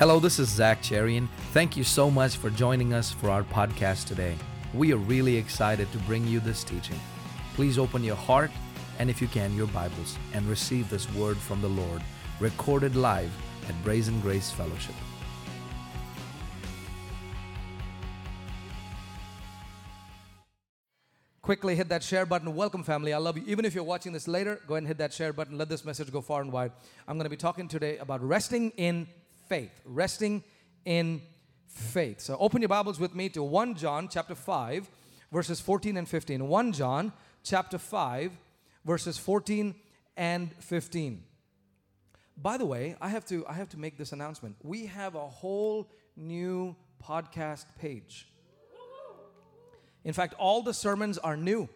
Hello, this is Zach Cherian. Thank you so much for joining us for our podcast today. We are really excited to bring you this teaching. Please open your heart and, if you can, your Bibles and receive this word from the Lord, recorded live at Brazen Grace Fellowship. quickly hit that share button. Welcome, family. I love you. Even if you're watching this later, go ahead and hit that share button. Let this message go far and wide. I'm going to be talking today about resting in faith. Resting in faith. So open your Bibles with me to 1 John chapter 5, verses 14 and 15. 1 John chapter 5, verses 14 and 15. By the way, I have to I have to make this announcement. We have a whole new podcast page. In fact, all the sermons are new.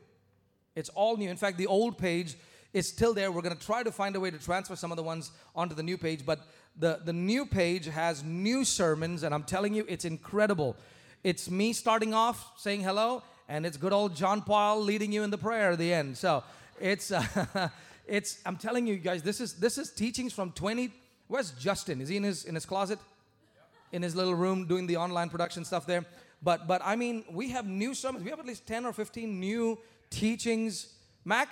It's all new. In fact, the old page is still there. We're going to try to find a way to transfer some of the ones onto the new page, but the, the new page has new sermons, and I'm telling you, it's incredible. It's me starting off saying hello, and it's good old John Paul leading you in the prayer at the end. So it's, uh, it's I'm telling you guys, this is, this is teachings from 20. Where's Justin? Is he in his, in his closet? In his little room doing the online production stuff there? But, but I mean, we have new sermons. We have at least 10 or 15 new teachings. Mac,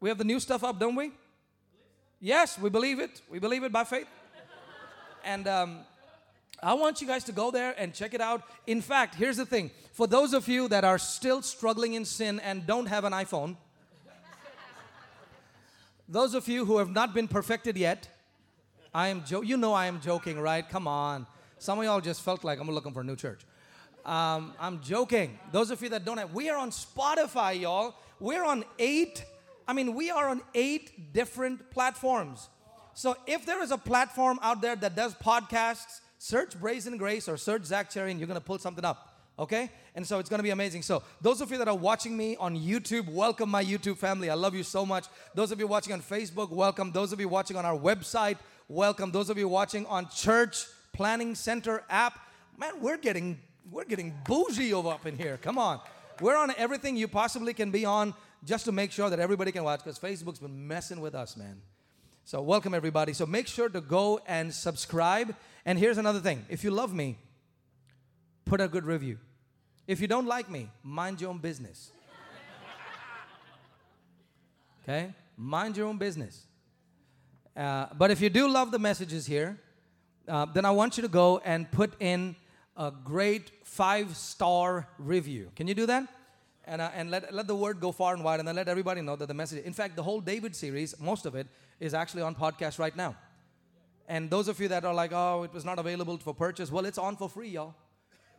we have the new stuff up, don't we? Yes, we believe it. We believe it by faith. And um, I want you guys to go there and check it out. In fact, here's the thing for those of you that are still struggling in sin and don't have an iPhone, those of you who have not been perfected yet, I am jo- you know I am joking, right? Come on. Some of y'all just felt like I'm looking for a new church. Um, I'm joking. Those of you that don't have, we are on Spotify, y'all. We're on eight, I mean, we are on eight different platforms. So if there is a platform out there that does podcasts, search Brazen Grace or search Zach Cherry and you're gonna pull something up. Okay? And so it's gonna be amazing. So, those of you that are watching me on YouTube, welcome my YouTube family. I love you so much. Those of you watching on Facebook, welcome. Those of you watching on our website, welcome. Those of you watching on church, planning center app. Man, we're getting we're getting bougie over up in here. Come on. We're on everything you possibly can be on just to make sure that everybody can watch because Facebook's been messing with us, man. So, welcome everybody. So, make sure to go and subscribe. And here's another thing if you love me, put a good review. If you don't like me, mind your own business. Okay? Mind your own business. Uh, but if you do love the messages here, uh, then I want you to go and put in a great five star review. Can you do that? And, uh, and let, let the word go far and wide, and then let everybody know that the message. In fact, the whole David series, most of it, is actually on podcast right now. And those of you that are like, oh, it was not available for purchase, well, it's on for free, y'all.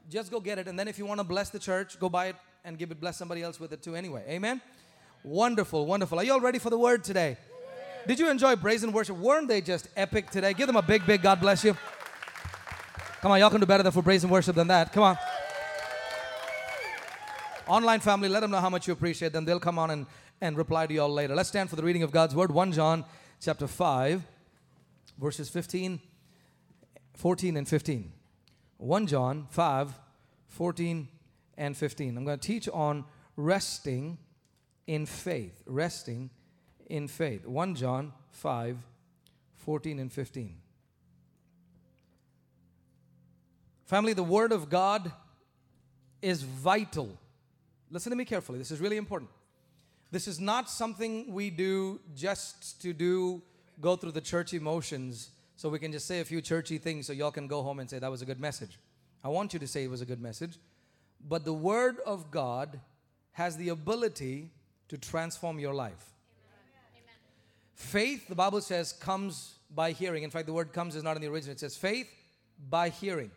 Just go get it. And then if you want to bless the church, go buy it and give it, bless somebody else with it too, anyway. Amen? Wonderful, wonderful. Are you all ready for the word today? Did you enjoy brazen worship? Weren't they just epic today? Give them a big, big God bless you. Come on, y'all can do better than for brazen worship than that. Come on. Online family, let them know how much you appreciate them. They'll come on and, and reply to y'all later. Let's stand for the reading of God's word. 1 John chapter 5, verses 15, 14 and 15. 1 John 5, 14 and 15. I'm going to teach on resting in faith. Resting in faith. 1 John 5, 14 and 15. Family, the Word of God is vital. Listen to me carefully. This is really important. This is not something we do just to do, go through the church emotions so we can just say a few churchy things so y'all can go home and say that was a good message. I want you to say it was a good message. But the Word of God has the ability to transform your life. Faith, the Bible says, comes by hearing. In fact, the word comes is not in the original. It says faith by hearing.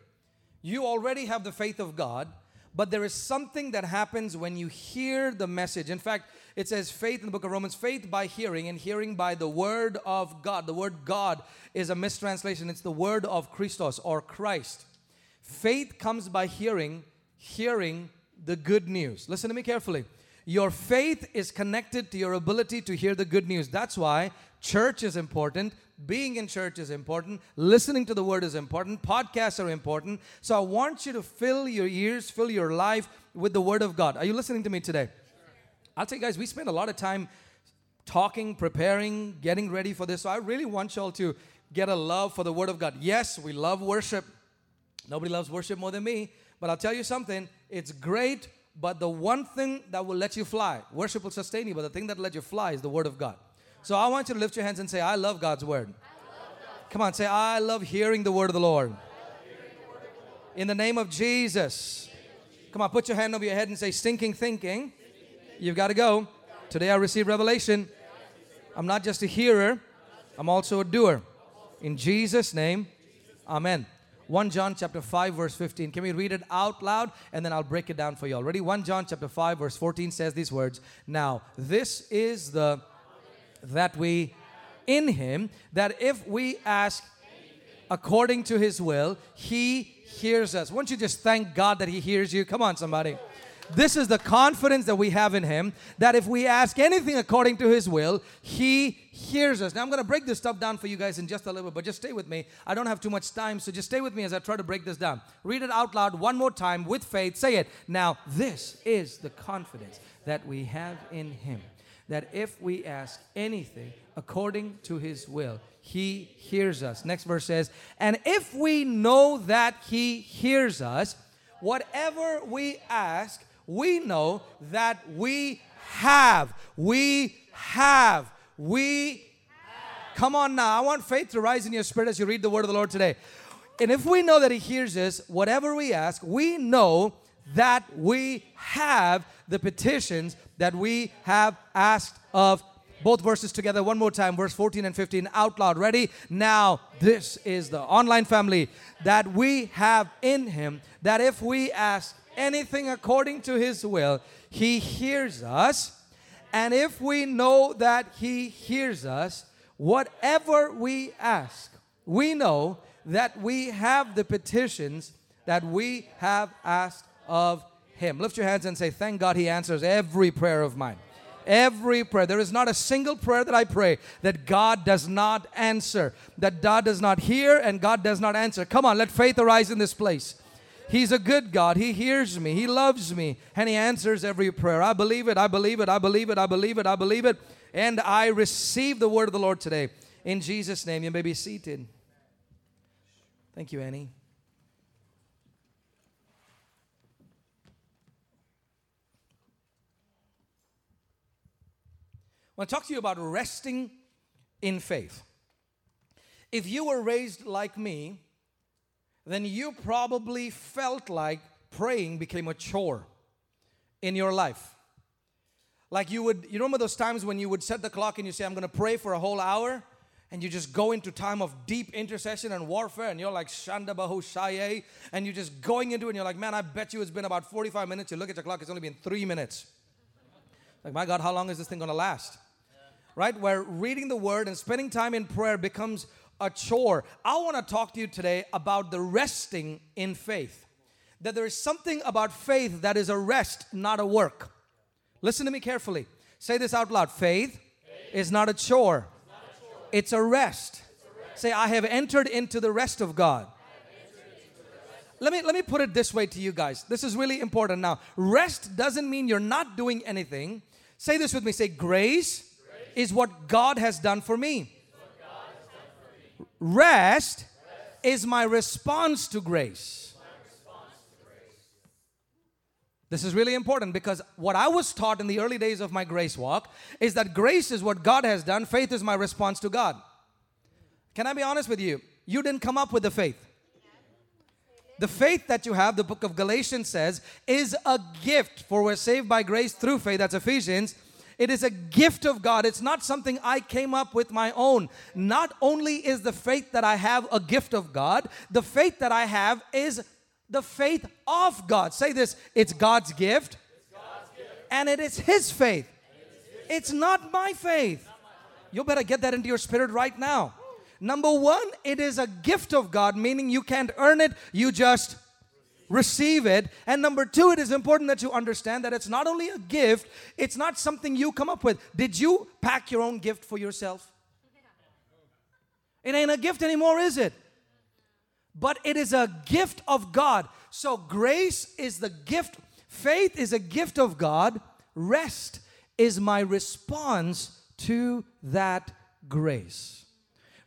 You already have the faith of God, but there is something that happens when you hear the message. In fact, it says faith in the book of Romans, faith by hearing, and hearing by the word of God. The word God is a mistranslation, it's the word of Christos or Christ. Faith comes by hearing, hearing the good news. Listen to me carefully. Your faith is connected to your ability to hear the good news. That's why church is important, being in church is important, listening to the word is important, podcasts are important. So I want you to fill your ears, fill your life with the word of God. Are you listening to me today? I'll tell you guys, we spend a lot of time talking, preparing, getting ready for this. So I really want y'all to get a love for the Word of God. Yes, we love worship. Nobody loves worship more than me. But I'll tell you something, it's great, but the one thing that will let you fly, worship will sustain you, but the thing that will let you fly is the Word of God. So I want you to lift your hands and say, I love God's Word. Love Come on, say, I love hearing the Word of the Lord. In the name of Jesus. Come on, put your hand over your head and say, stinking thinking. You've got to go. Today I received revelation. I'm not just a hearer, I'm also a doer. In Jesus' name, Amen. 1 John chapter 5 verse 15. Can we read it out loud and then I'll break it down for you already? 1 John chapter 5 verse 14 says these words. Now, this is the that we in him that if we ask according to his will, he hears us. Won't you just thank God that he hears you? Come on somebody. This is the confidence that we have in Him that if we ask anything according to His will, He hears us. Now, I'm going to break this stuff down for you guys in just a little bit, but just stay with me. I don't have too much time, so just stay with me as I try to break this down. Read it out loud one more time with faith. Say it. Now, this is the confidence that we have in Him that if we ask anything according to His will, He hears us. Next verse says, And if we know that He hears us, whatever we ask, we know that we have. We have. We Come on now. I want faith to rise in your spirit as you read the word of the Lord today. And if we know that He hears us, whatever we ask, we know that we have the petitions that we have asked of. Both verses together, one more time, verse 14 and 15 out loud. Ready? Now, this is the online family that we have in Him, that if we ask anything according to His will, He hears us. And if we know that He hears us, whatever we ask, we know that we have the petitions that we have asked of Him. Lift your hands and say, Thank God He answers every prayer of mine. Every prayer. There is not a single prayer that I pray that God does not answer, that God does not hear and God does not answer. Come on, let faith arise in this place. He's a good God. He hears me. He loves me. And He answers every prayer. I believe it. I believe it. I believe it. I believe it. I believe it. And I receive the word of the Lord today. In Jesus' name, you may be seated. Thank you, Annie. Want to talk to you about resting in faith. If you were raised like me, then you probably felt like praying became a chore in your life. Like you would, you remember those times when you would set the clock and you say, I'm gonna pray for a whole hour? And you just go into time of deep intercession and warfare, and you're like Shanda Bahushaye, and you're just going into it, and you're like, man, I bet you it's been about 45 minutes. You look at your clock, it's only been three minutes. Like, my God, how long is this thing gonna last? Right? Where reading the word and spending time in prayer becomes a chore. I want to talk to you today about the resting in faith. That there is something about faith that is a rest, not a work. Listen to me carefully. Say this out loud. Faith, faith is not a chore. Not a chore. It's, a rest. it's a rest. Say, I have entered into the rest of God. Let me, let me put it this way to you guys. This is really important now. Rest doesn't mean you're not doing anything. Say this with me. Say, grace. Is what God has done for me. Rest, is my response to grace. This is really important because what I was taught in the early days of my grace walk is that grace is what God has done, faith is my response to God. Can I be honest with you? You didn't come up with the faith. The faith that you have, the book of Galatians says, is a gift, for we're saved by grace through faith. That's Ephesians. It is a gift of God. It's not something I came up with my own. Not only is the faith that I have a gift of God, the faith that I have is the faith of God. Say this it's God's gift, it's God's gift. and it is His faith. It's not my faith. You better get that into your spirit right now. Number one, it is a gift of God, meaning you can't earn it, you just receive it. And number two, it is important that you understand that it's not only a gift, it's not something you come up with. Did you pack your own gift for yourself? It ain't a gift anymore, is it? But it is a gift of God. So grace is the gift, faith is a gift of God, rest is my response to that grace.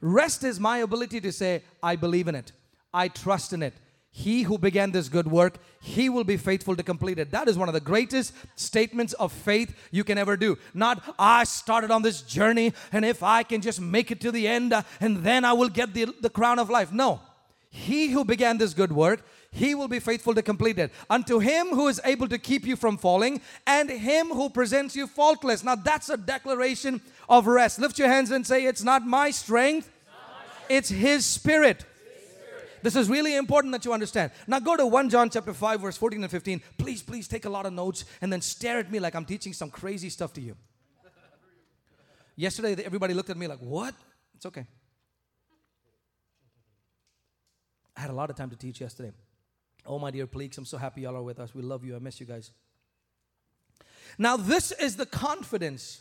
Rest is my ability to say, I believe in it, I trust in it. He who began this good work, he will be faithful to complete it. That is one of the greatest statements of faith you can ever do. Not, I started on this journey, and if I can just make it to the end, uh, and then I will get the, the crown of life. No. He who began this good work, he will be faithful to complete it. Unto him who is able to keep you from falling, and him who presents you faultless. Now that's a declaration of rest. Lift your hands and say, It's not my strength, it's his spirit. This is really important that you understand. Now go to 1 John chapter 5 verse 14 and 15. Please please take a lot of notes and then stare at me like I'm teaching some crazy stuff to you. Yesterday everybody looked at me like, "What?" It's okay. I had a lot of time to teach yesterday. Oh my dear pleeks, I'm so happy y'all are with us. We love you. I miss you guys. Now this is the confidence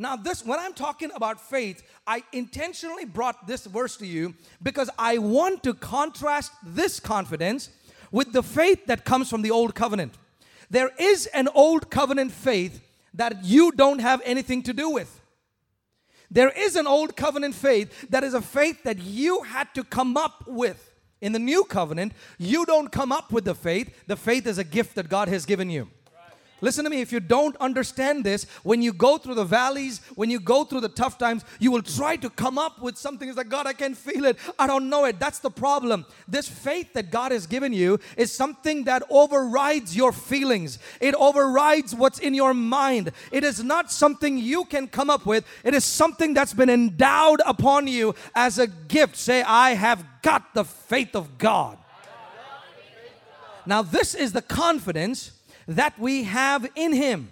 now, this when I'm talking about faith, I intentionally brought this verse to you because I want to contrast this confidence with the faith that comes from the old covenant. There is an old covenant faith that you don't have anything to do with. There is an old covenant faith that is a faith that you had to come up with. In the new covenant, you don't come up with the faith, the faith is a gift that God has given you. Listen to me, if you don't understand this, when you go through the valleys, when you go through the tough times, you will try to come up with something. It's like, God, I can't feel it. I don't know it. That's the problem. This faith that God has given you is something that overrides your feelings, it overrides what's in your mind. It is not something you can come up with, it is something that's been endowed upon you as a gift. Say, I have got the faith of God. Now, this is the confidence that we have in him.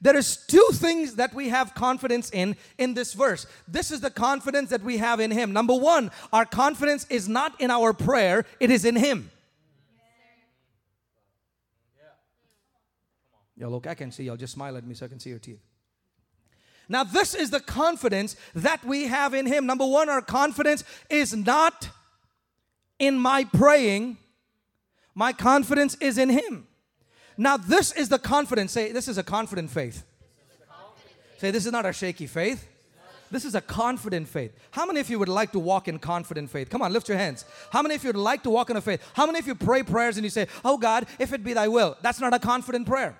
There is two things that we have confidence in in this verse. This is the confidence that we have in him. Number 1, our confidence is not in our prayer, it is in him. Yo, look, I can see y'all. Just smile at me so I can see your teeth. Now, this is the confidence that we have in Him. Number one, our confidence is not in my praying, my confidence is in Him. Now, this is the confidence. Say, this is a confident faith. Say, this is not a shaky faith. This is a confident faith. How many of you would like to walk in confident faith? Come on, lift your hands. How many of you would like to walk in a faith? How many of you pray prayers and you say, Oh God, if it be thy will? That's not a confident prayer.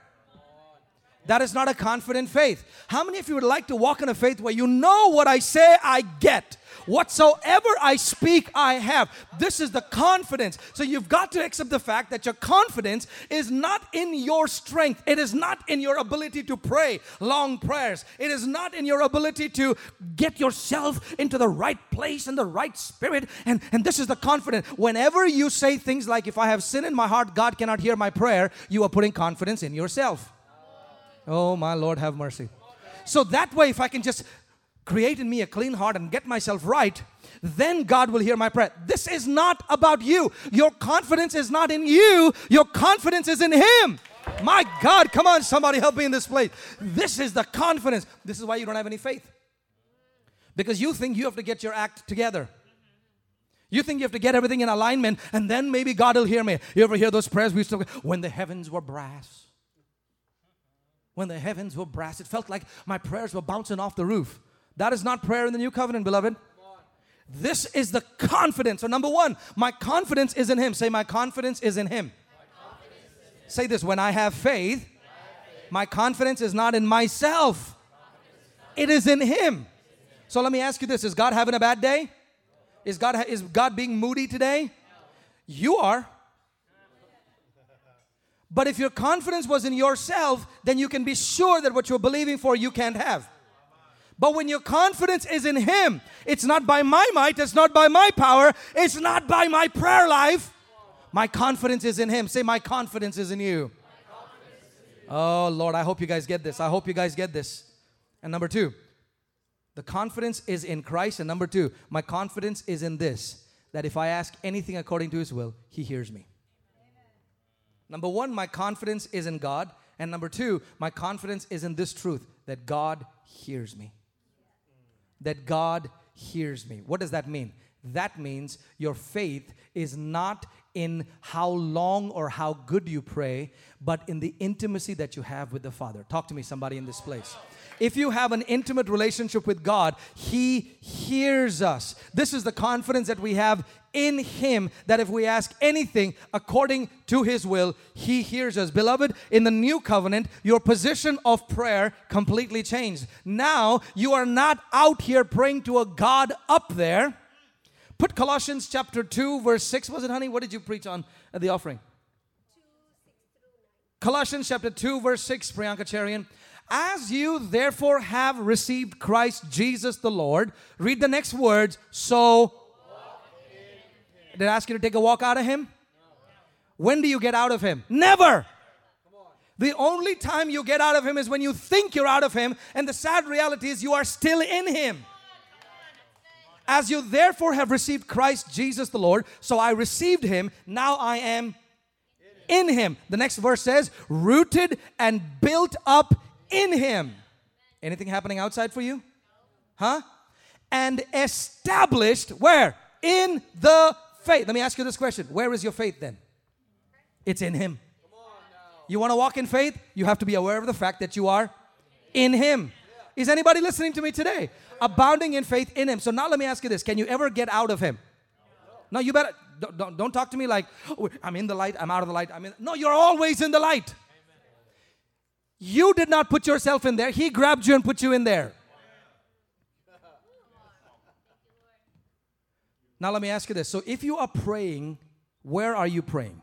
That is not a confident faith. How many of you would like to walk in a faith where you know what I say, I get? Whatsoever I speak, I have. This is the confidence. So you've got to accept the fact that your confidence is not in your strength. It is not in your ability to pray long prayers. It is not in your ability to get yourself into the right place and the right spirit. And, and this is the confidence. Whenever you say things like, if I have sin in my heart, God cannot hear my prayer, you are putting confidence in yourself. Oh, my Lord, have mercy. So that way, if I can just create in me a clean heart and get myself right, then God will hear my prayer. This is not about you. Your confidence is not in you, your confidence is in Him. My God, come on, somebody help me in this place. This is the confidence. This is why you don't have any faith. Because you think you have to get your act together. You think you have to get everything in alignment and then maybe God will hear me. You ever hear those prayers we used to when the heavens were brass? When the heavens were brass, it felt like my prayers were bouncing off the roof. That is not prayer in the new covenant, beloved. This is the confidence. So, number one, my confidence is in Him. Say, my confidence is in Him. Say this when I have faith, my confidence is not in myself, it is in Him. So, let me ask you this Is God having a bad day? Is God, is God being moody today? You are. But if your confidence was in yourself, then you can be sure that what you're believing for you can't have. But when your confidence is in Him, it's not by my might, it's not by my power, it's not by my prayer life. My confidence is in Him. Say, My confidence is in you. Oh, Lord, I hope you guys get this. I hope you guys get this. And number two, the confidence is in Christ. And number two, my confidence is in this that if I ask anything according to His will, He hears me. Number one, my confidence is in God. And number two, my confidence is in this truth that God hears me that God hears me. What does that mean? that means your faith is not in how long or how good you pray, but in the intimacy that you have with the Father. Talk to me, somebody in this place. If you have an intimate relationship with God, He hears us. This is the confidence that we have in Him that if we ask anything according to His will, He hears us. Beloved, in the new covenant, your position of prayer completely changed. Now you are not out here praying to a God up there. Put Colossians chapter 2, verse 6. Was it, honey? What did you preach on at the offering? Colossians chapter 2, verse 6, Priyanka Cherian. As you therefore have received Christ Jesus the Lord, read the next words, so did I ask you to take a walk out of Him? When do you get out of Him? Never. The only time you get out of Him is when you think you're out of Him, and the sad reality is you are still in Him. As you therefore have received Christ Jesus the Lord, so I received Him, now I am in Him. The next verse says, rooted and built up in Him. Anything happening outside for you? Huh? And established where? In the faith. Let me ask you this question Where is your faith then? It's in Him. You want to walk in faith? You have to be aware of the fact that you are in Him. Is anybody listening to me today? Abounding in faith in Him. So now let me ask you this Can you ever get out of Him? No, you better. Don't, don't, talk to me like, oh, I'm in the light, I'm out of the light. I'm in. No, you're always in the light. You did not put yourself in there, He grabbed you and put you in there. Now, let me ask you this. So, if you are praying, where are you praying?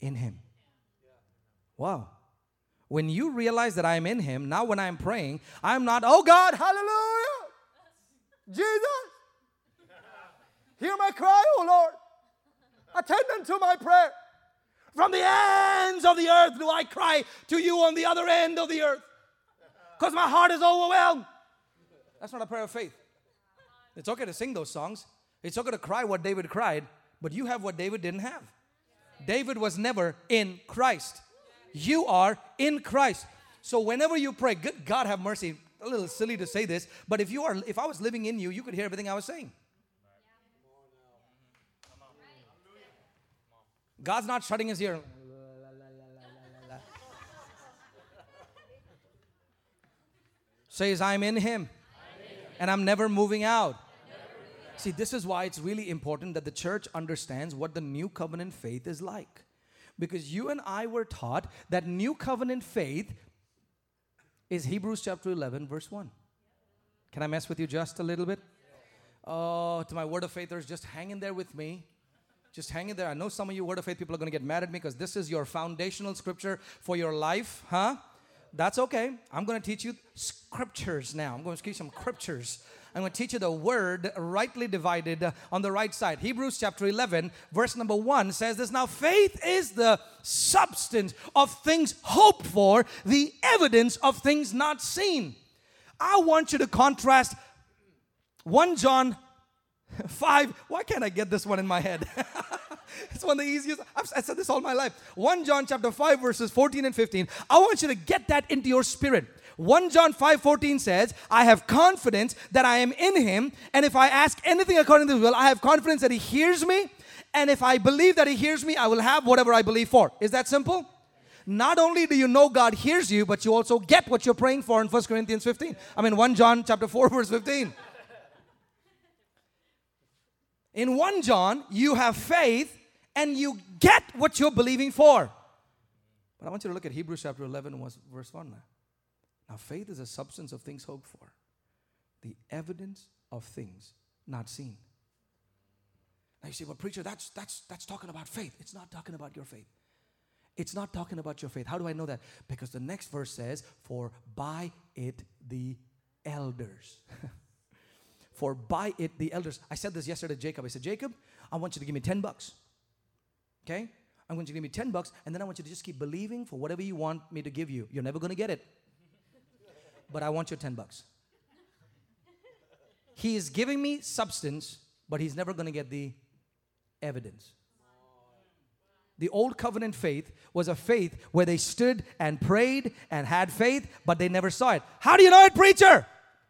In Him. Wow. When you realize that I am in Him, now when I'm praying, I'm not, oh God, hallelujah, Jesus, hear my cry, oh Lord, attend unto my prayer. From the ends of the earth do I cry to you on the other end of the earth because my heart is overwhelmed. That's not a prayer of faith. It's okay to sing those songs, it's okay to cry what David cried, but you have what David didn't have. David was never in Christ. You are in Christ. So whenever you pray, good God have mercy. A little silly to say this, but if you are if I was living in you, you could hear everything I was saying. God's not shutting his ear. Says, I'm in him and I'm never moving out. See, this is why it's really important that the church understands what the new covenant faith is like. Because you and I were taught that new covenant faith is Hebrews chapter 11, verse 1. Can I mess with you just a little bit? Oh, to my word of faithers, just hang in there with me. Just hang in there. I know some of you word of faith people are going to get mad at me because this is your foundational scripture for your life, huh? That's okay. I'm going to teach you scriptures now. I'm going to teach you some scriptures. I'm going to teach you the word rightly divided uh, on the right side. Hebrews chapter 11, verse number 1 says this Now, faith is the substance of things hoped for, the evidence of things not seen. I want you to contrast 1 John 5. Why can't I get this one in my head? it's one of the easiest. I've, I said this all my life. 1 John chapter 5, verses 14 and 15. I want you to get that into your spirit. 1 John 5 14 says, I have confidence that I am in him, and if I ask anything according to his will, I have confidence that he hears me, and if I believe that he hears me, I will have whatever I believe for. Is that simple? Not only do you know God hears you, but you also get what you're praying for in 1 Corinthians 15. I mean 1 John chapter 4, verse 15. In 1 John, you have faith and you get what you're believing for. But I want you to look at Hebrews chapter 11, verse 1 now. Now, faith is a substance of things hoped for, the evidence of things not seen. Now you say, well, preacher, that's that's that's talking about faith. It's not talking about your faith. It's not talking about your faith. How do I know that? Because the next verse says, For by it the elders. For by it the elders. I said this yesterday to Jacob. I said, Jacob, I want you to give me 10 bucks. Okay? I'm going to give me 10 bucks, and then I want you to just keep believing for whatever you want me to give you. You're never going to get it. But I want your 10 bucks. He is giving me substance, but he's never going to get the evidence. The old covenant faith was a faith where they stood and prayed and had faith, but they never saw it. How do you know it, preacher?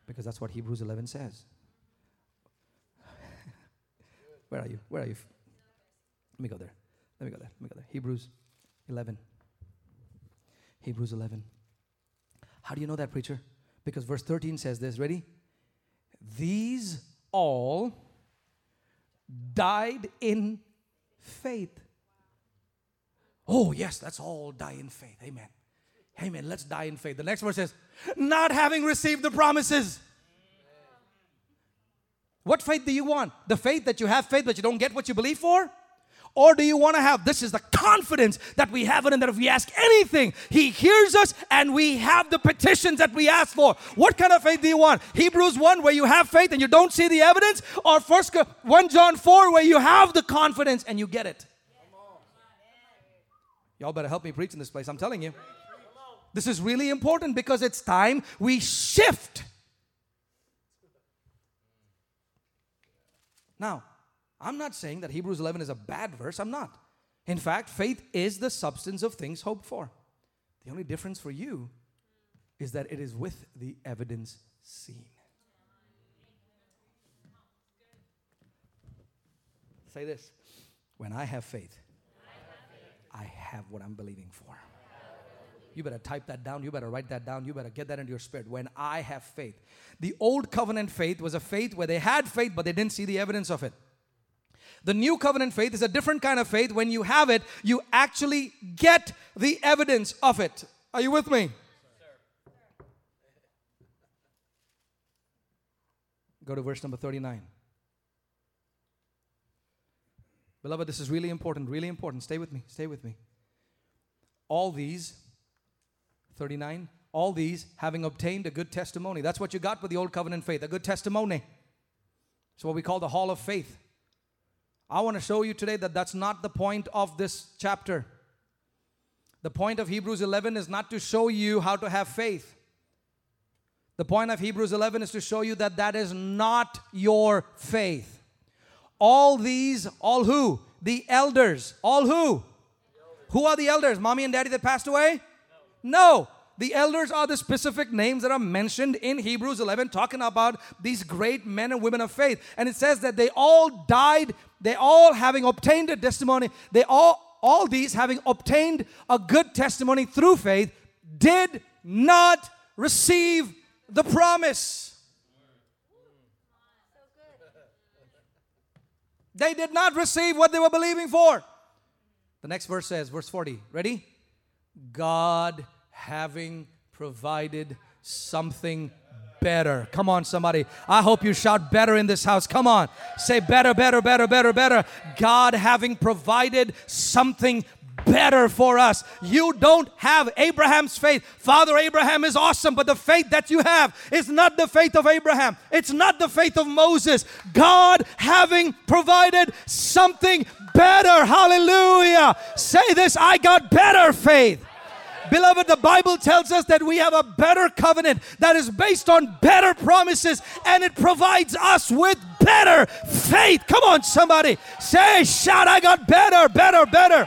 Because that's what Hebrews 11 says. Where are you? Where are you? Let me go there. Let me go there. Let me go there. Hebrews 11. Hebrews 11. How do you know that, preacher? Because verse 13 says this. Ready? These all died in faith. Oh, yes, let's all die in faith. Amen. Amen. Let's die in faith. The next verse says, not having received the promises. What faith do you want? The faith that you have faith but you don't get what you believe for? Or do you want to have this is the confidence that we have in Him that if we ask anything, He hears us and we have the petitions that we ask for? What kind of faith do you want? Hebrews 1, where you have faith and you don't see the evidence, or First 1 John 4, where you have the confidence and you get it? Y'all better help me preach in this place. I'm telling you. This is really important because it's time we shift. Now, I'm not saying that Hebrews 11 is a bad verse. I'm not. In fact, faith is the substance of things hoped for. The only difference for you is that it is with the evidence seen. Say this when I have faith, I have what I'm believing for. You better type that down. You better write that down. You better get that into your spirit. When I have faith. The old covenant faith was a faith where they had faith, but they didn't see the evidence of it. The new covenant faith is a different kind of faith. When you have it, you actually get the evidence of it. Are you with me? Go to verse number 39. Beloved, this is really important, really important. Stay with me, stay with me. All these 39. All these having obtained a good testimony. That's what you got with the old covenant faith, a good testimony. It's what we call the hall of faith. I want to show you today that that's not the point of this chapter. The point of Hebrews 11 is not to show you how to have faith. The point of Hebrews 11 is to show you that that is not your faith. All these, all who? The elders. All who? Who are the elders? Mommy and daddy that passed away? No. The elders are the specific names that are mentioned in Hebrews 11, talking about these great men and women of faith. And it says that they all died, they all having obtained a testimony, they all, all these having obtained a good testimony through faith, did not receive the promise. They did not receive what they were believing for. The next verse says, verse 40, ready? God having provided something better. Come on, somebody. I hope you shout better in this house. Come on. Say better, better, better, better, better. God having provided something better for us. You don't have Abraham's faith. Father Abraham is awesome, but the faith that you have is not the faith of Abraham. It's not the faith of Moses. God having provided something better. Hallelujah. Say this I got better faith. Beloved, the Bible tells us that we have a better covenant that is based on better promises and it provides us with better faith. Come on, somebody. Say, shout, I got better, better, better.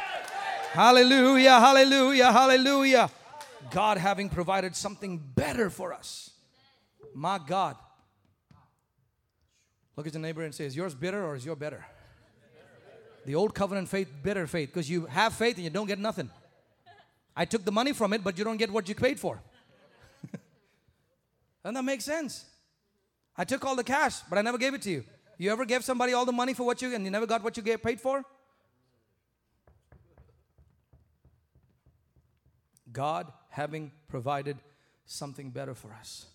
Hallelujah, hallelujah, hallelujah. God having provided something better for us. My God. Look at your neighbor and say, Is yours bitter or is your better? The old covenant faith, bitter faith, because you have faith and you don't get nothing. I took the money from it, but you don't get what you paid for. Doesn't that make sense? I took all the cash, but I never gave it to you. You ever gave somebody all the money for what you and you never got what you gave paid for? God having provided something better for us.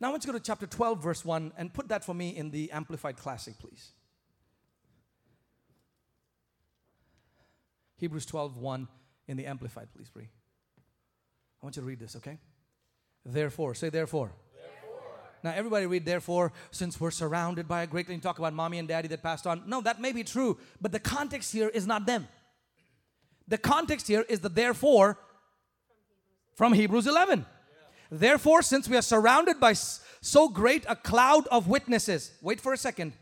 Now I want you to go to chapter 12, verse 1, and put that for me in the Amplified Classic, please. Hebrews 12, 1 in the Amplified, please, Bree. I want you to read this, okay? Therefore, say therefore. therefore. Now, everybody read therefore, since we're surrounded by a great thing. Talk about mommy and daddy that passed on. No, that may be true, but the context here is not them. The context here is the therefore from Hebrews 11. Therefore, since we are surrounded by so great a cloud of witnesses, wait for a second.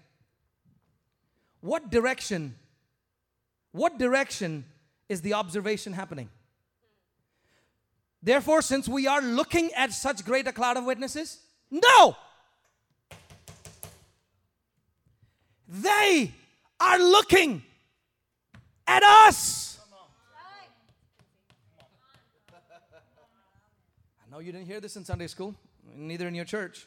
What direction, what direction is the observation happening. Therefore, since we are looking at such great a cloud of witnesses, no! They are looking at us. I know you didn't hear this in Sunday school, neither in your church.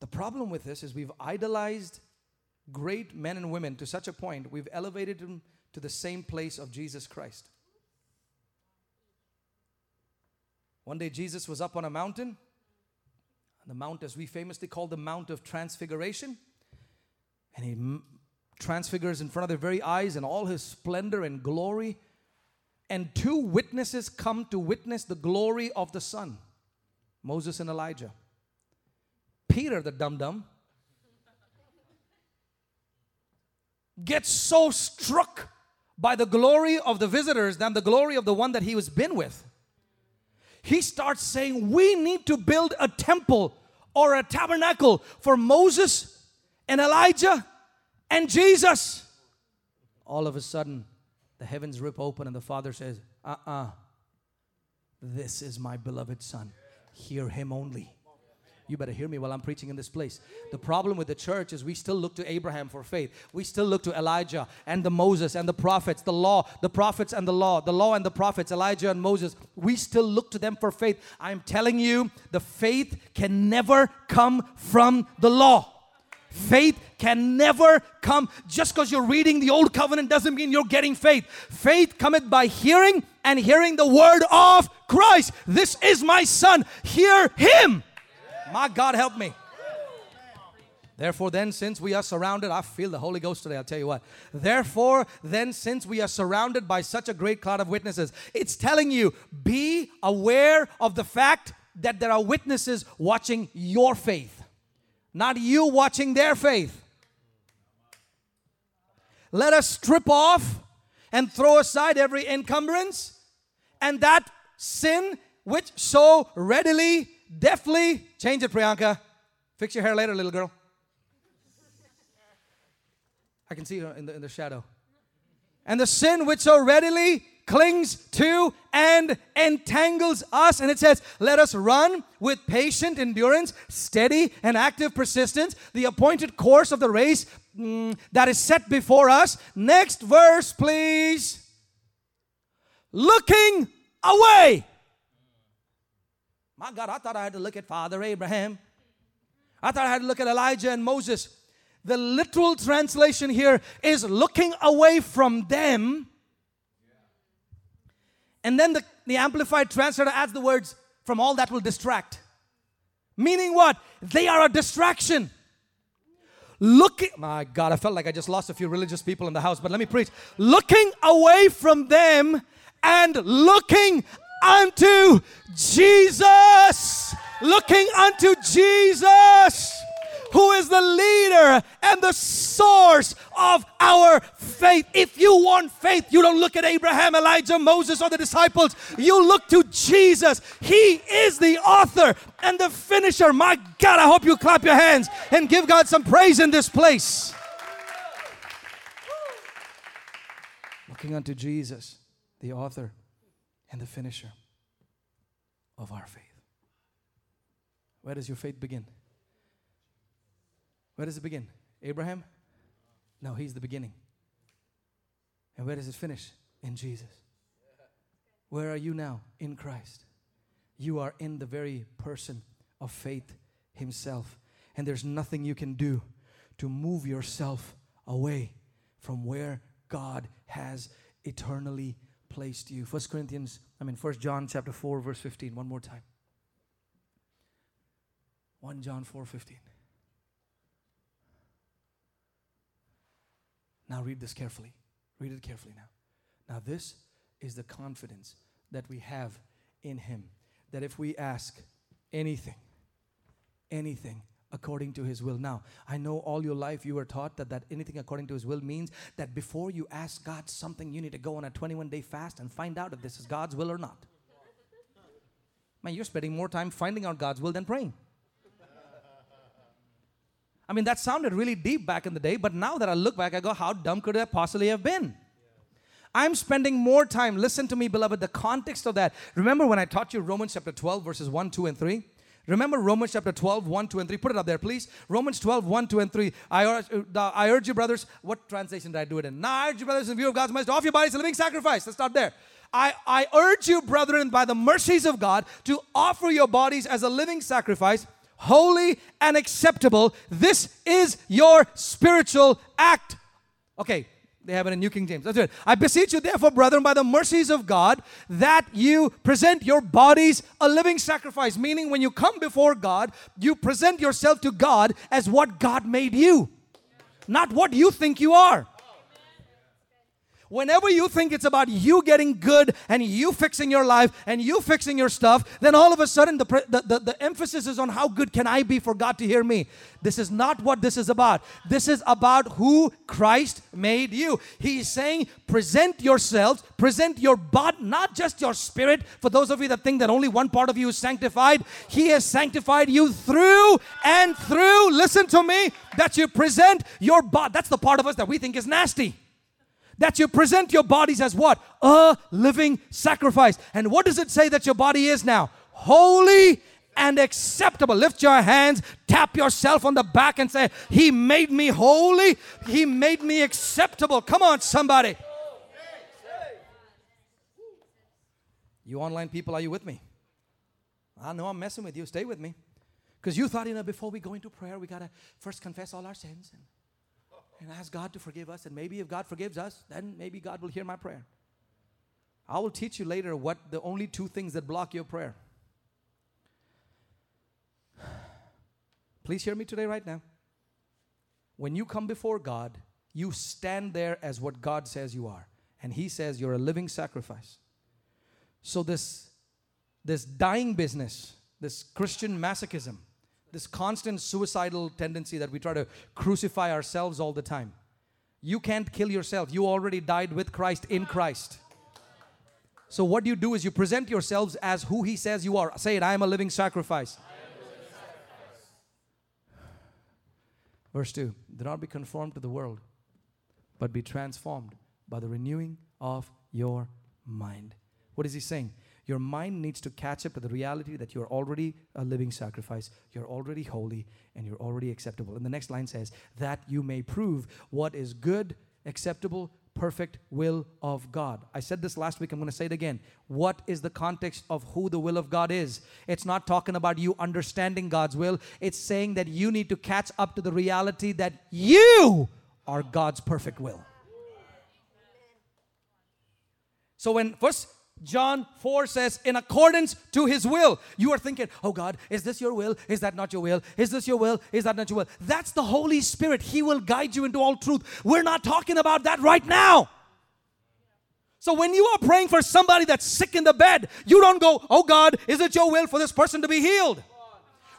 The problem with this is we've idolized great men and women to such a point, we've elevated them to the same place of Jesus Christ. One day, Jesus was up on a mountain, the mount, as we famously call the Mount of Transfiguration, and he transfigures in front of their very eyes in all his splendor and glory. And two witnesses come to witness the glory of the Son Moses and Elijah. Peter, the dum dum, gets so struck by the glory of the visitors than the glory of the one that he was been with. He starts saying, We need to build a temple or a tabernacle for Moses and Elijah and Jesus. All of a sudden, the heavens rip open and the Father says, Uh uh-uh. uh this is my beloved Son. Hear him only. You better hear me while I'm preaching in this place. The problem with the church is we still look to Abraham for faith. We still look to Elijah and the Moses and the prophets, the law, the prophets and the law, the law and the prophets, Elijah and Moses. We still look to them for faith. I'm telling you, the faith can never come from the law. Faith can never come just because you're reading the old covenant doesn't mean you're getting faith. Faith cometh by hearing and hearing the word of Christ. This is my son. Hear him. My God, help me. Therefore, then, since we are surrounded, I feel the Holy Ghost today, I'll tell you what. Therefore, then, since we are surrounded by such a great cloud of witnesses, it's telling you be aware of the fact that there are witnesses watching your faith, not you watching their faith. Let us strip off and throw aside every encumbrance and that sin which so readily deftly change it, Priyanka. Fix your hair later, little girl. I can see her in the, in the shadow. And the sin which so readily clings to and entangles us. And it says, Let us run with patient endurance, steady and active persistence, the appointed course of the race mm, that is set before us. Next verse, please. Looking away my God, I thought I had to look at Father Abraham. I thought I had to look at Elijah and Moses. The literal translation here is looking away from them. And then the, the Amplified Translator adds the words, from all that will distract. Meaning what? They are a distraction. Looking, my God, I felt like I just lost a few religious people in the house, but let me preach. Looking away from them and looking unto Jesus. Looking unto Jesus, who is the leader and the source of our faith. If you want faith, you don't look at Abraham, Elijah, Moses, or the disciples. You look to Jesus. He is the author and the finisher. My God, I hope you clap your hands and give God some praise in this place. Looking unto Jesus, the author and the finisher of our faith. Where does your faith begin? Where does it begin? Abraham? No, he's the beginning. And where does it finish? In Jesus. Where are you now? In Christ. You are in the very person of faith himself. And there's nothing you can do to move yourself away from where God has eternally placed you. First Corinthians, I mean First John chapter 4 verse 15 one more time. 1 John 4 15. Now read this carefully. Read it carefully now. Now this is the confidence that we have in him that if we ask anything anything according to his will. Now, I know all your life you were taught that, that anything according to his will means that before you ask God something, you need to go on a 21 day fast and find out if this is God's will or not. Man, you're spending more time finding out God's will than praying. I mean, that sounded really deep back in the day, but now that I look back, I go, how dumb could I possibly have been? I'm spending more time, listen to me, beloved, the context of that. Remember when I taught you Romans chapter 12, verses 1, 2, and 3? Remember Romans chapter 12, 1, 2, and 3. Put it up there, please. Romans 12, 1, 2, and 3. I urge, uh, I urge you, brothers. What translation did I do it in? Now, I urge you, brothers, in view of God's mercy, offer your bodies a living sacrifice. Let's start there. I, I urge you, brethren, by the mercies of God, to offer your bodies as a living sacrifice, holy and acceptable. This is your spiritual act. Okay, they have it in New King James. That's it. I beseech you, therefore, brethren, by the mercies of God, that you present your bodies a living sacrifice. Meaning, when you come before God, you present yourself to God as what God made you, not what you think you are. Whenever you think it's about you getting good and you fixing your life and you fixing your stuff, then all of a sudden the, the, the, the, emphasis is on how good can I be for God to hear me. This is not what this is about. This is about who Christ made you. He's saying, present yourselves, present your body, not just your spirit. For those of you that think that only one part of you is sanctified, He has sanctified you through and through. Listen to me, that you present your body. That's the part of us that we think is nasty that you present your bodies as what? A living sacrifice. And what does it say that your body is now? Holy and acceptable. Lift your hands, tap yourself on the back, and say, He made me holy, He made me acceptable. Come on, somebody. You online people, are you with me? I know I'm messing with you. Stay with me. Because you thought, you know, before we go into prayer, we got to first confess all our sins. And and ask God to forgive us. And maybe if God forgives us, then maybe God will hear my prayer. I will teach you later what the only two things that block your prayer. Please hear me today, right now. When you come before God, you stand there as what God says you are. And He says you're a living sacrifice. So, this, this dying business, this Christian masochism, this constant suicidal tendency that we try to crucify ourselves all the time. You can't kill yourself. You already died with Christ in Christ. So, what you do is you present yourselves as who He says you are. Say it I am a living sacrifice. Verse 2 Do not be conformed to the world, but be transformed by the renewing of your mind. What is He saying? Your mind needs to catch up to the reality that you're already a living sacrifice, you're already holy, and you're already acceptable. And the next line says, that you may prove what is good, acceptable, perfect will of God. I said this last week, I'm going to say it again. What is the context of who the will of God is? It's not talking about you understanding God's will, it's saying that you need to catch up to the reality that you are God's perfect will. So when first John 4 says, in accordance to his will. You are thinking, oh God, is this your will? Is that not your will? Is this your will? Is that not your will? That's the Holy Spirit. He will guide you into all truth. We're not talking about that right now. So when you are praying for somebody that's sick in the bed, you don't go, oh God, is it your will for this person to be healed?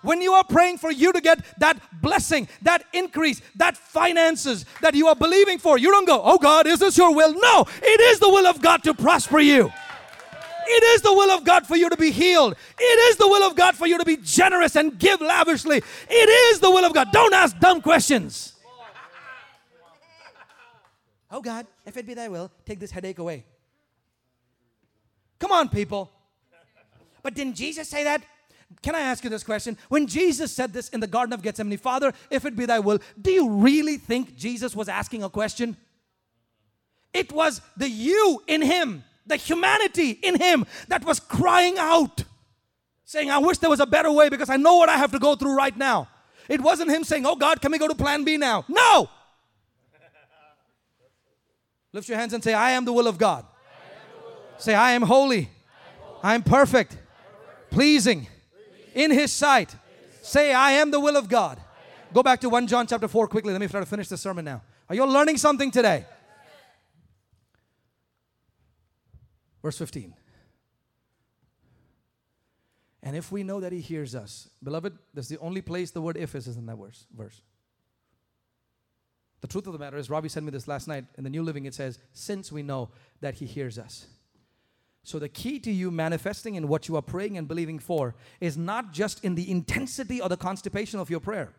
When you are praying for you to get that blessing, that increase, that finances that you are believing for, you don't go, oh God, is this your will? No, it is the will of God to prosper you. It is the will of God for you to be healed. It is the will of God for you to be generous and give lavishly. It is the will of God. Don't ask dumb questions. Oh God, if it be thy will, take this headache away. Come on, people. But didn't Jesus say that? Can I ask you this question? When Jesus said this in the Garden of Gethsemane, Father, if it be thy will, do you really think Jesus was asking a question? It was the you in him the humanity in him that was crying out, saying, I wish there was a better way because I know what I have to go through right now. It wasn't him saying, Oh God, can we go to plan B now? No! Lift your hands and say, I am the will of God. Say, I am holy. I am perfect. Pleasing in his sight. Say, I am the will of God. Go back to 1 John chapter 4 quickly. Let me try to finish the sermon now. Are you learning something today? Verse 15. And if we know that he hears us, beloved, that's the only place the word if is, is in that verse. verse. The truth of the matter is, Robbie sent me this last night in the New Living. It says, Since we know that he hears us. So, the key to you manifesting in what you are praying and believing for is not just in the intensity or the constipation of your prayer,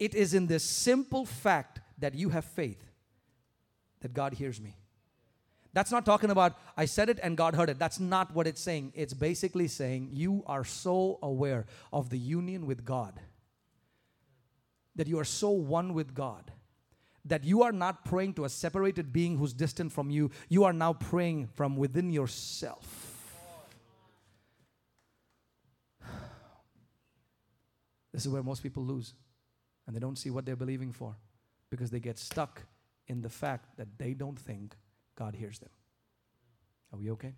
it is in the simple fact that you have faith that God hears me. That's not talking about I said it and God heard it. That's not what it's saying. It's basically saying you are so aware of the union with God, that you are so one with God, that you are not praying to a separated being who's distant from you. You are now praying from within yourself. This is where most people lose, and they don't see what they're believing for because they get stuck in the fact that they don't think God hears them. Are we okay?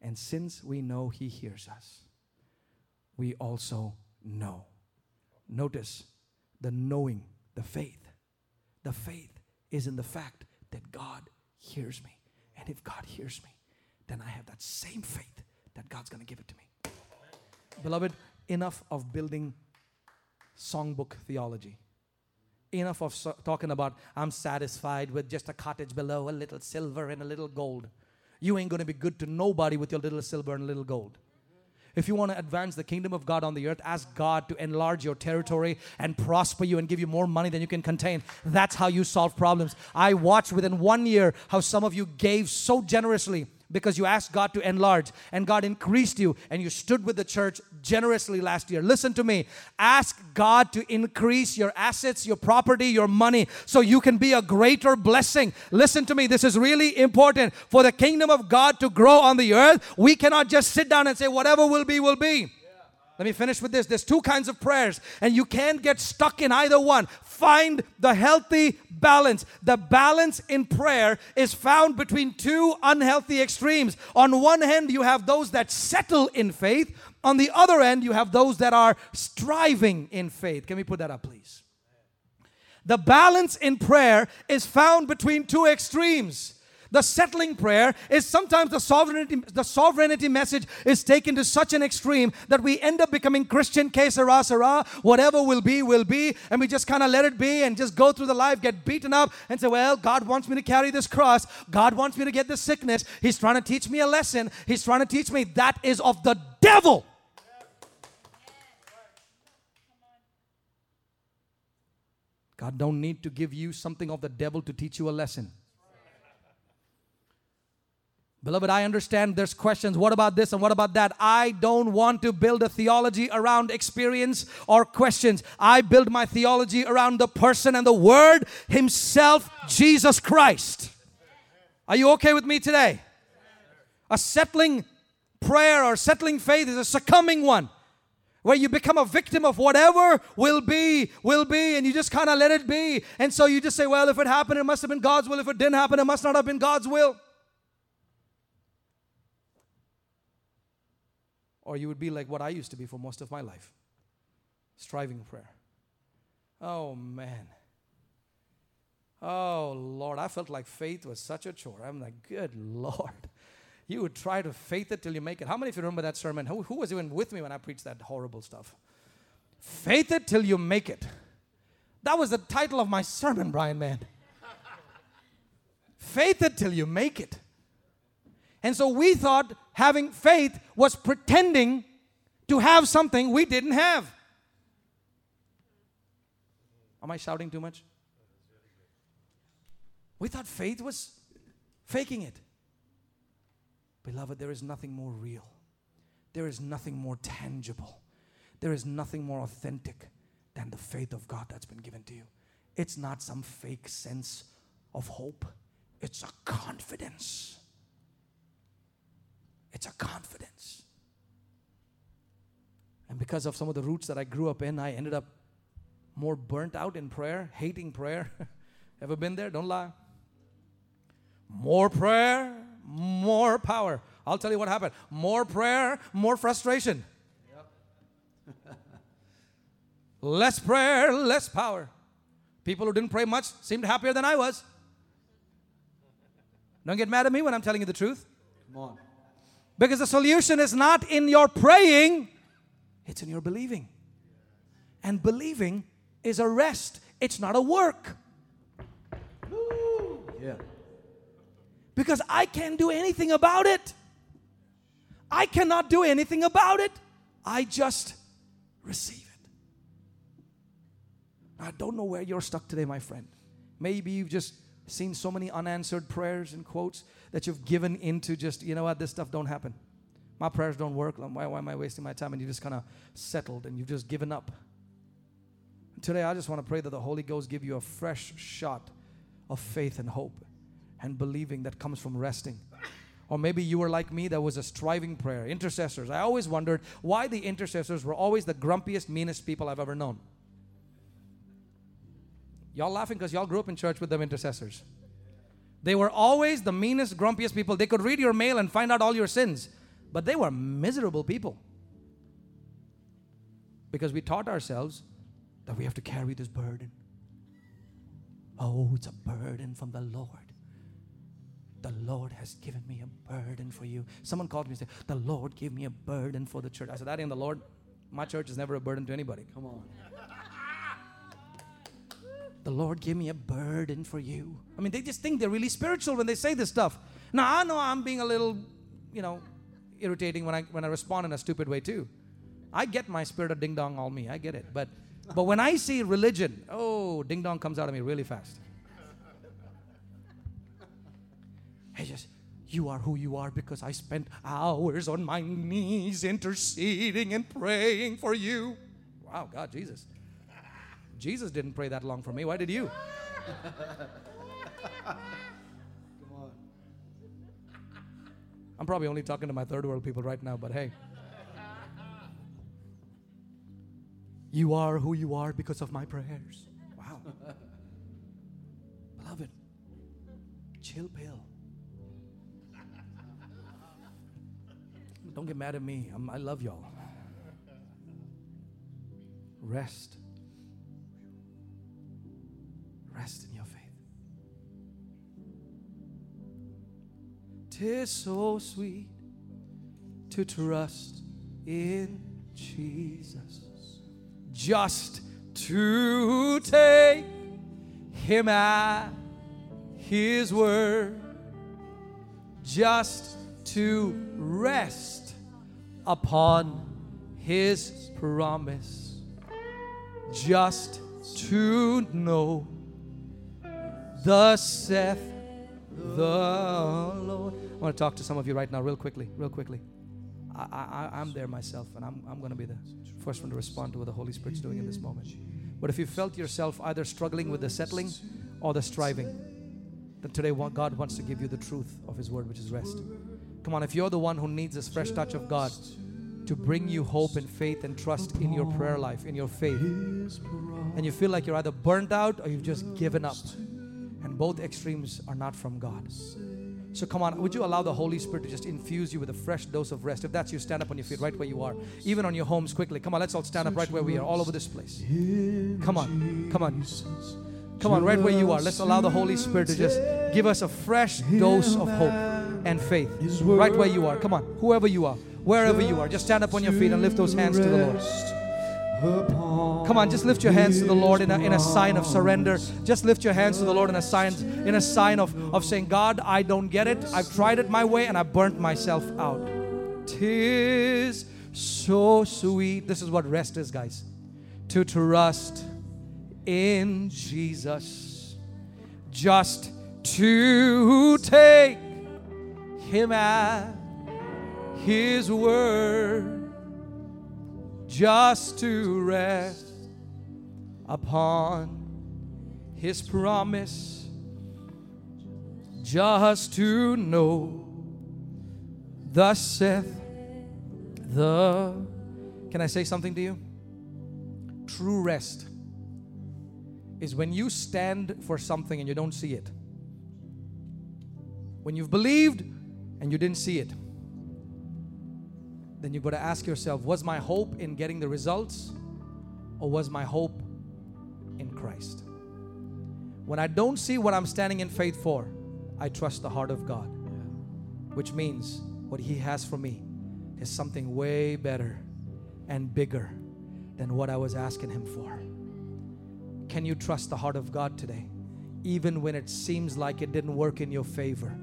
And since we know He hears us, we also know. Notice the knowing, the faith. The faith is in the fact that God hears me. And if God hears me, then I have that same faith that God's going to give it to me. Beloved, enough of building songbook theology enough of so- talking about I'm satisfied with just a cottage below, a little silver and a little gold. You ain't going to be good to nobody with your little silver and little gold. If you want to advance the kingdom of God on the earth, ask God to enlarge your territory and prosper you and give you more money than you can contain. That's how you solve problems. I watched within one year how some of you gave so generously because you asked God to enlarge and God increased you and you stood with the church generously last year. Listen to me. Ask God to increase your assets, your property, your money so you can be a greater blessing. Listen to me. This is really important for the kingdom of God to grow on the earth. We cannot just sit down and say, whatever will be, will be. Let me finish with this. There's two kinds of prayers, and you can't get stuck in either one. Find the healthy balance. The balance in prayer is found between two unhealthy extremes. On one hand, you have those that settle in faith, on the other end, you have those that are striving in faith. Can we put that up, please? The balance in prayer is found between two extremes. The settling prayer is sometimes the sovereignty, the sovereignty message is taken to such an extreme that we end up becoming Christian, que sera, sera, whatever will be, will be, and we just kind of let it be and just go through the life, get beaten up, and say, Well, God wants me to carry this cross. God wants me to get this sickness. He's trying to teach me a lesson. He's trying to teach me that is of the devil. God don't need to give you something of the devil to teach you a lesson. Beloved, I understand there's questions. What about this and what about that? I don't want to build a theology around experience or questions. I build my theology around the person and the Word Himself, Jesus Christ. Are you okay with me today? A settling prayer or settling faith is a succumbing one where you become a victim of whatever will be, will be, and you just kind of let it be. And so you just say, well, if it happened, it must have been God's will. If it didn't happen, it must not have been God's will. Or you would be like what I used to be for most of my life striving prayer. Oh, man. Oh, Lord. I felt like faith was such a chore. I'm like, good Lord. You would try to faith it till you make it. How many of you remember that sermon? Who, who was even with me when I preached that horrible stuff? Faith it till you make it. That was the title of my sermon, Brian, man. faith it till you make it. And so we thought having faith was pretending to have something we didn't have. Am I shouting too much? We thought faith was faking it. Beloved, there is nothing more real. There is nothing more tangible. There is nothing more authentic than the faith of God that's been given to you. It's not some fake sense of hope, it's a confidence it's a confidence. And because of some of the roots that I grew up in, I ended up more burnt out in prayer, hating prayer. Ever been there? Don't lie. More prayer, more power. I'll tell you what happened. More prayer, more frustration. Yep. less prayer, less power. People who didn't pray much seemed happier than I was. Don't get mad at me when I'm telling you the truth. Come on. Because the solution is not in your praying, it's in your believing. And believing is a rest, it's not a work. Yeah. Because I can't do anything about it. I cannot do anything about it. I just receive it. I don't know where you're stuck today, my friend. Maybe you've just seen so many unanswered prayers and quotes that you've given into just, you know what, this stuff don't happen. My prayers don't work. Why, why am I wasting my time? And you just kind of settled and you've just given up. Today, I just want to pray that the Holy Ghost give you a fresh shot of faith and hope and believing that comes from resting. Or maybe you were like me, that was a striving prayer. Intercessors. I always wondered why the intercessors were always the grumpiest, meanest people I've ever known. Y'all laughing because y'all grew up in church with them intercessors. They were always the meanest, grumpiest people. They could read your mail and find out all your sins, but they were miserable people. Because we taught ourselves that we have to carry this burden. Oh, it's a burden from the Lord. The Lord has given me a burden for you. Someone called me and said, The Lord gave me a burden for the church. I said, That ain't the Lord. My church is never a burden to anybody. Come on. The Lord gave me a burden for you. I mean, they just think they're really spiritual when they say this stuff. Now, I know I'm being a little, you know, irritating when I when I respond in a stupid way too. I get my spirit of ding dong all me. I get it. But but when I see religion, oh, ding dong comes out of me really fast. I just you are who you are because I spent hours on my knees interceding and praying for you. Wow, God, Jesus. Jesus didn't pray that long for me. Why did you? Come on. I'm probably only talking to my third world people right now, but hey. You are who you are because of my prayers. Wow. Beloved, chill pill. Don't get mad at me. I'm, i love y'all. Rest Rest in your faith. Tis so sweet to trust in Jesus, just to take Him at His word, just to rest upon His promise, just to know Thus saith the Lord. I want to talk to some of you right now, real quickly, real quickly. I, I, I'm there myself, and I'm, I'm going to be the first one to respond to what the Holy Spirit's doing in this moment. But if you felt yourself either struggling with the settling or the striving, then today God wants to give you the truth of His word, which is rest. Come on, if you're the one who needs this fresh touch of God to bring you hope and faith and trust in your prayer life, in your faith, and you feel like you're either burnt out or you've just given up both extremes are not from God. So come on, would you allow the Holy Spirit to just infuse you with a fresh dose of rest? If that's you, stand up on your feet right where you are. Even on your homes quickly. Come on, let's all stand up right where we are, all over this place. Come on, come on. Come on, right where you are. Let's allow the Holy Spirit to just give us a fresh dose of hope and faith. Right where you are. Come on, whoever you are, wherever you are, just stand up on your feet and lift those hands to the Lord. Come on, just lift your hands to the Lord in a, in a sign of surrender. Just lift your hands to the Lord in a sign in a sign of, of saying, God, I don't get it. I've tried it my way and I burnt myself out. Tis so sweet. This is what rest is, guys. To trust in Jesus. Just to take him at his word just to rest upon his promise, just to know, thus saith the. Can I say something to you? True rest is when you stand for something and you don't see it. When you've believed and you didn't see it then you've got to ask yourself was my hope in getting the results or was my hope in Christ? When I don't see what I'm standing in faith for, I trust the heart of God, which means what He has for me is something way better and bigger than what I was asking Him for. Can you trust the heart of God today, even when it seems like it didn't work in your favor?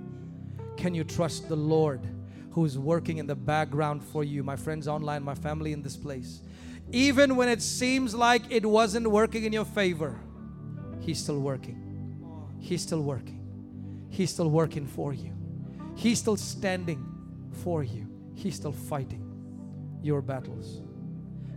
Can you trust the Lord? Who's working in the background for you, my friends online, my family in this place. Even when it seems like it wasn't working in your favor, He's still working. He's still working. He's still working for you. He's still standing for you. He's still fighting your battles.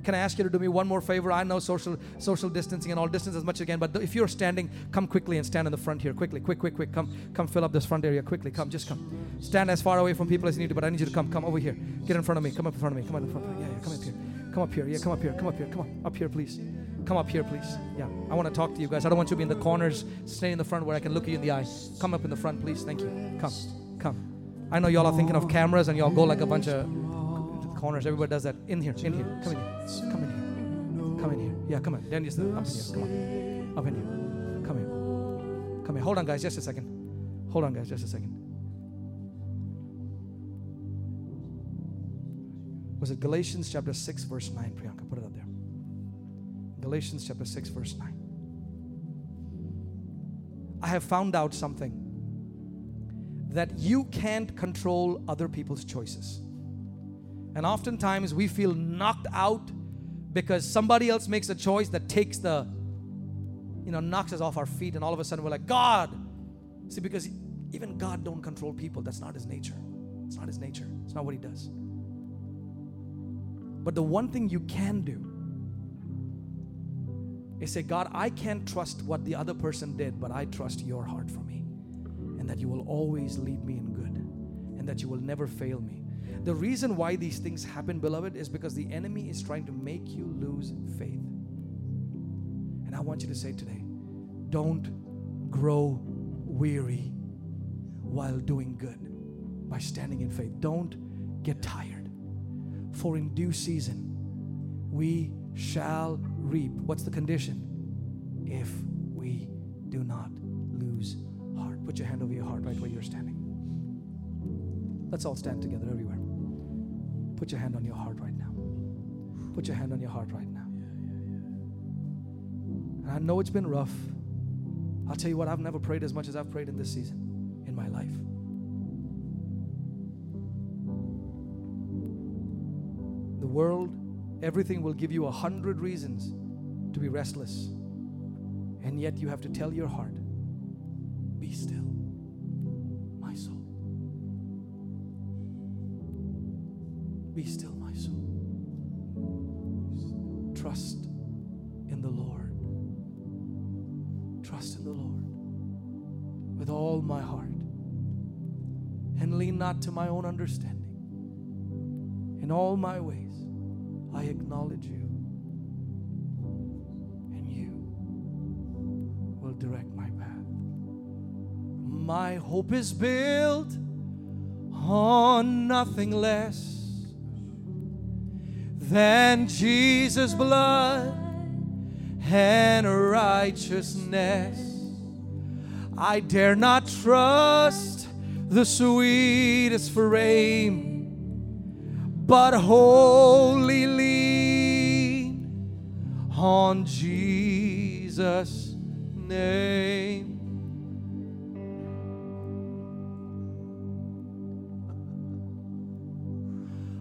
Can I ask you to do me one more favor? I know social social distancing and all distance as much as you can, but if you're standing, come quickly and stand in the front here. Quickly, quick, quick, quick. Come, come fill up this front area quickly. Come, just come. Stand as far away from people as you need to, but I need you to come. Come over here. Get in front of me. Come up in front of me. Come on in front. of me. Yeah, yeah, come up here. Come up here. Yeah, come up here. Come up here. Come on. Up here, please. Come up here, please. Yeah, I want to talk to you guys. I don't want you to be in the corners. Stay in the front where I can look you in the eye. Come up in the front, please. Thank you. Come, come. I know y'all are thinking of cameras and y'all go like a bunch of corners. Everybody does that. In here. In here. Come in here. Come in here. Come in here. Yeah, come on. Just up in here. Come on. Up in here. Come here. Come here. Hold on, guys. Just a second. Hold on, guys. Just a second. Was it Galatians chapter 6, verse 9? Priyanka, put it up there. Galatians chapter 6, verse 9. I have found out something that you can't control other people's choices. And oftentimes we feel knocked out because somebody else makes a choice that takes the, you know, knocks us off our feet, and all of a sudden we're like, God. See, because even God don't control people. That's not his nature. It's not his nature. It's not what he does. But the one thing you can do is say, God, I can't trust what the other person did, but I trust your heart for me. And that you will always lead me in good. And that you will never fail me. The reason why these things happen, beloved, is because the enemy is trying to make you lose faith. And I want you to say today don't grow weary while doing good by standing in faith. Don't get tired. For in due season, we shall reap. What's the condition? If we do not lose heart. Put your hand over your heart right where you're standing. Let's all stand together everywhere. Put your hand on your heart right now. Put your hand on your heart right now. And I know it's been rough. I'll tell you what, I've never prayed as much as I've prayed in this season in my life. The world, everything will give you a hundred reasons to be restless. And yet you have to tell your heart, be still, not to my own understanding. In all my ways, I acknowledge you. And you will direct my path. My hope is built on nothing less than Jesus' blood and righteousness. I dare not trust the sweetest frame, but wholly lean on Jesus' name.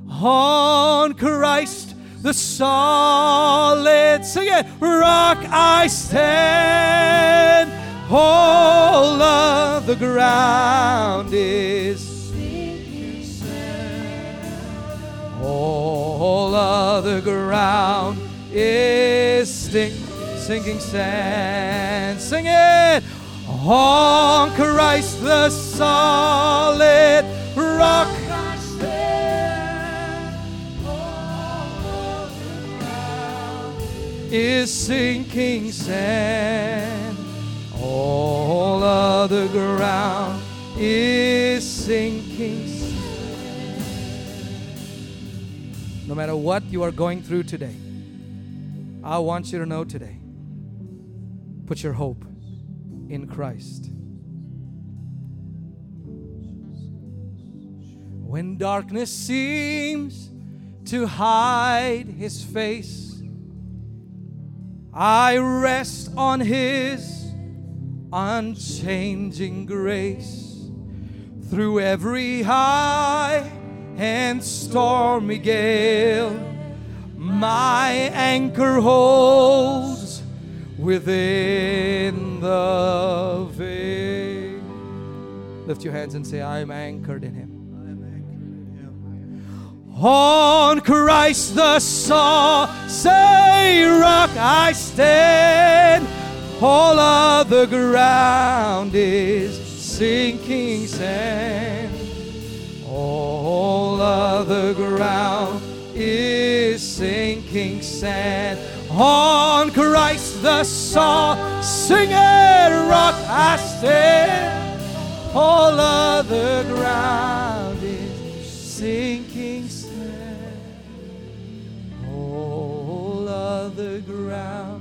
on Christ the solid sing it rock I stand all of the ground is sinking sand. all of the ground is sink, sinking sand sing it on Christ the solid rock. All of the ground is sinking sand. All other ground is sinking. No matter what you are going through today, I want you to know today put your hope in Christ. When darkness seems to hide his face, I rest on His unchanging grace through every high and stormy gale. My anchor holds within the veil. Lift your hands and say, I am anchored in Him. On Christ the solid rock I stand. All other ground is sinking sand. All other ground is sinking sand. On Christ the solid singing rock I stand. All other ground is sinking sand. All other ground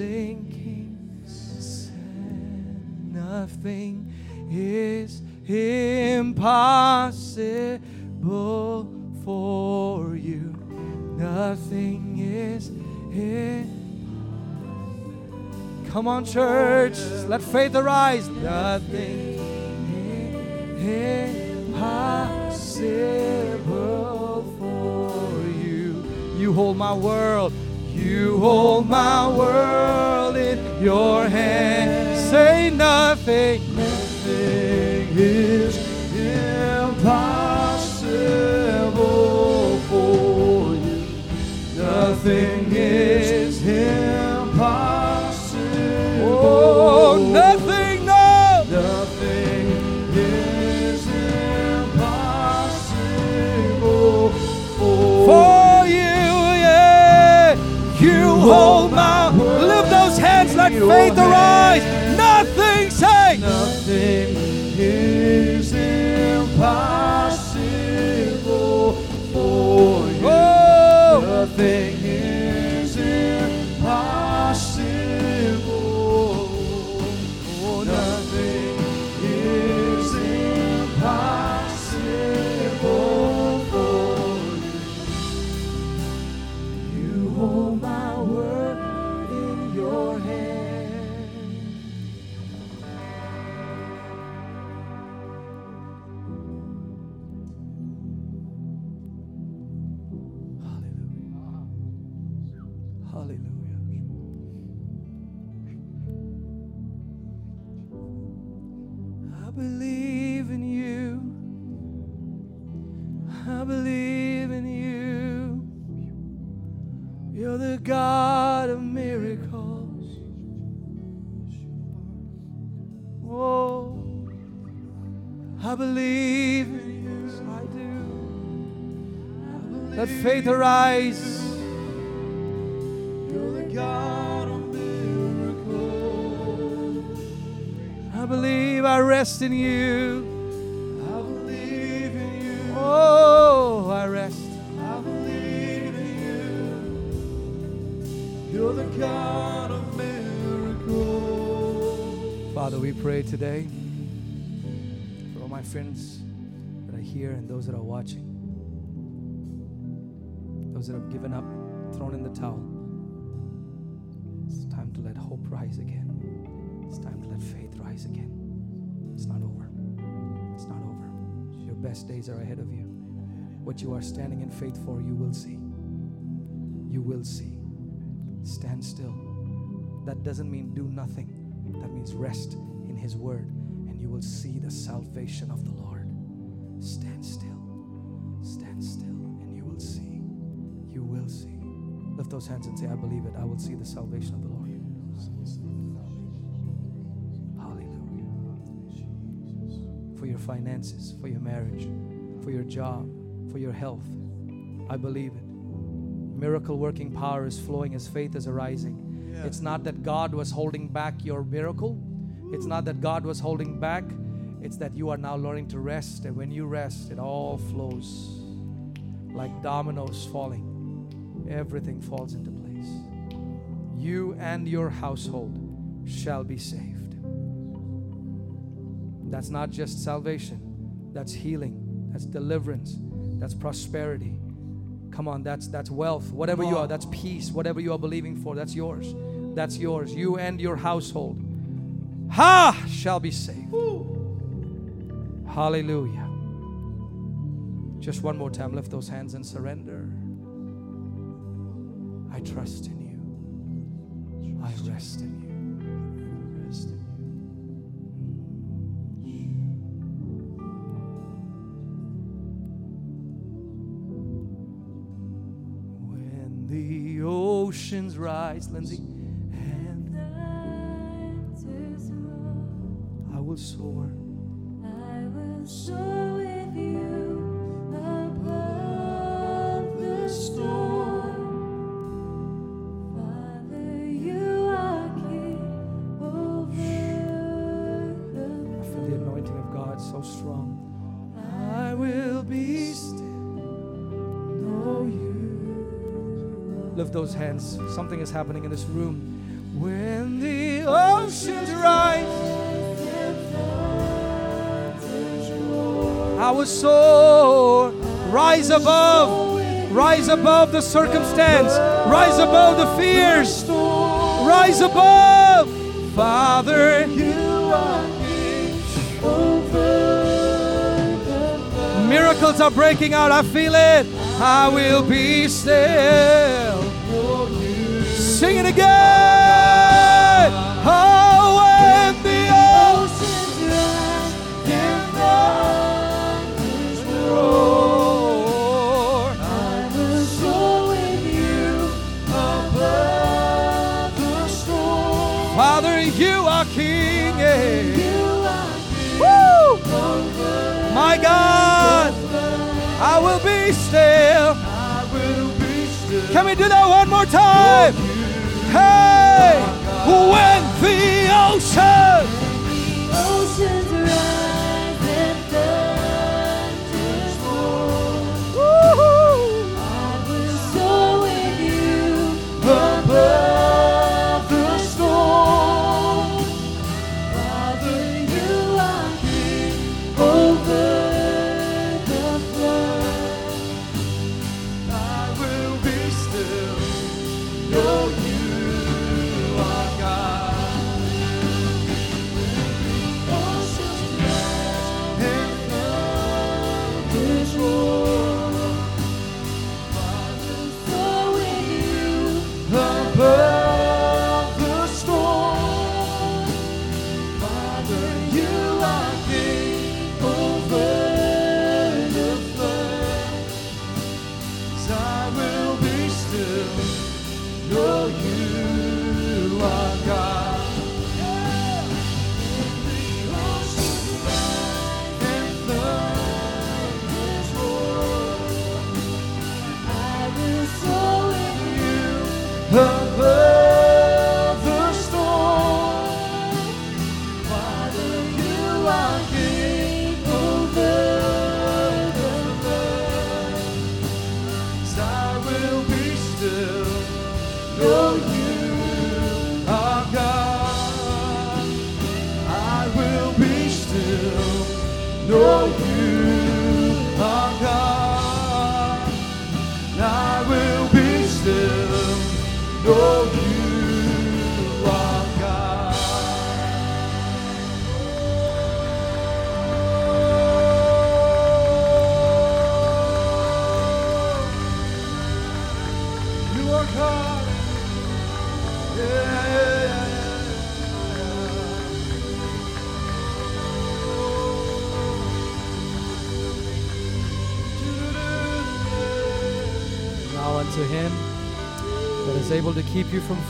sinking sand. Nothing is impossible for you. Nothing is impossible. Come on, church. Let faith arise. Nothing is impossible for you. You hold my world. You hold my world in your hand. Say nothing. Nothing is impossible for you. Nothing is impossible. Oh, nothing, hold my. Lift those hands, let faith arise. Nothing, say. Nothing is impossible for you. Oh. Nothing faith arise. You're the God of miracles. I believe I rest in you. I believe in you. Oh, I rest. I believe in you. You're the God of miracles. Father, we pray today for all my friends that are here and those that are watching, those that have given up, thrown in the towel. It's time to let hope rise again. It's time to let faith rise again. It's not over. It's not over. Your best days are ahead of you. What you are standing in faith for, you will see. You will see. Stand still. That doesn't mean do nothing, that means rest in His Word, and you will see the salvation of the Lord. Stand still. Lift those hands and say, I believe it. I will see the salvation of the Lord. Hallelujah. For your finances, for your marriage, for your job, for your health. I believe it. Miracle working power is flowing as faith is arising. It's not that God was holding back your miracle. It's not that God was holding back. It's that you are now learning to rest. And when you rest, it all flows like dominoes falling. Everything falls into place. You and your household shall be saved. That's not just salvation, that's healing, that's deliverance, that's prosperity. Come on, that's that's wealth. Whatever you are, that's peace. Whatever you are believing for, that's yours. That's yours. You and your household. Ha shall be saved. Hallelujah. Just one more time, lift those hands and surrender. I trust in you. I rest in you. When the oceans rise, Lindsay, and I will soar. I will soar. Lift those hands. Something is happening in this room. When the oceans rise, our soul rise above, rise above the circumstance, rise above the fears, rise above. Father, Miracles are breaking out. I feel it. I will be still. Sing it again. Oh, when the oceans rise and thunders roar, I will soar with you above the storm. Father, you are King. yeah. You are Woo! My God, I will be still. Can we do that one more time? When the ocean, above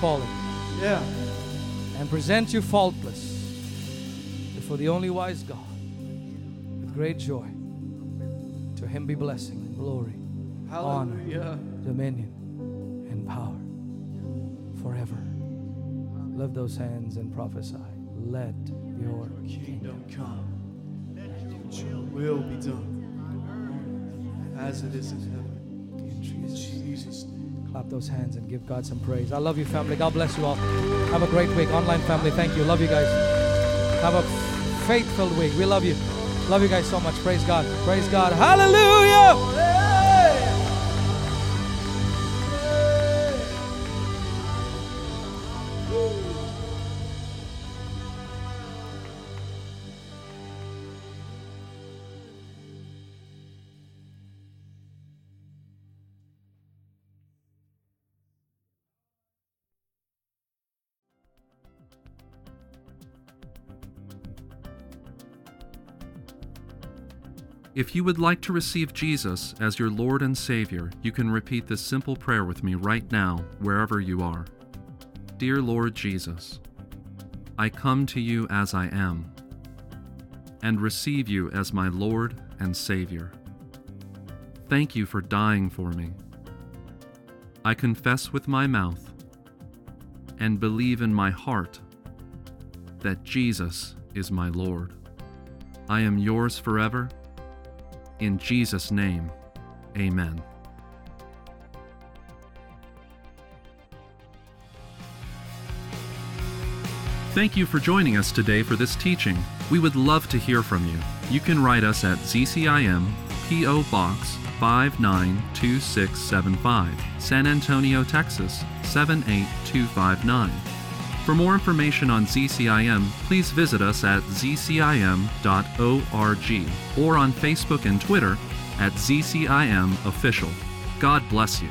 falling Yeah. and present you faultless before the only wise God with great joy. To him be blessing and glory, Hallelujah. dominion, and power forever. Lift those hands and prophesy. Let your kingdom come. Let your will be done as it is in heaven. in. Jesus' name. Clap those hands and give God some praise. I love you, family. God bless you all. Have a great week. Online family, thank you. Love you guys. Have a faith filled week. We love you. Love you guys so much. Praise God. Praise God. Hallelujah. If you would like to receive Jesus as your Lord and Savior, you can repeat this simple prayer with me right now, wherever you are. Dear Lord Jesus, I come to you as I am and receive you as my Lord and Savior. Thank you for dying for me. I confess with my mouth and believe in my heart that Jesus is my Lord. I am yours forever. In Jesus' name, amen. Thank you for joining us today for this teaching. We would love to hear from you. You can write us at ZCIM P.O. Box 592675, San Antonio, Texas 78259. For more information on ZCIM, please visit us at zcim.org or on Facebook and Twitter at ZCIM Official. God bless you.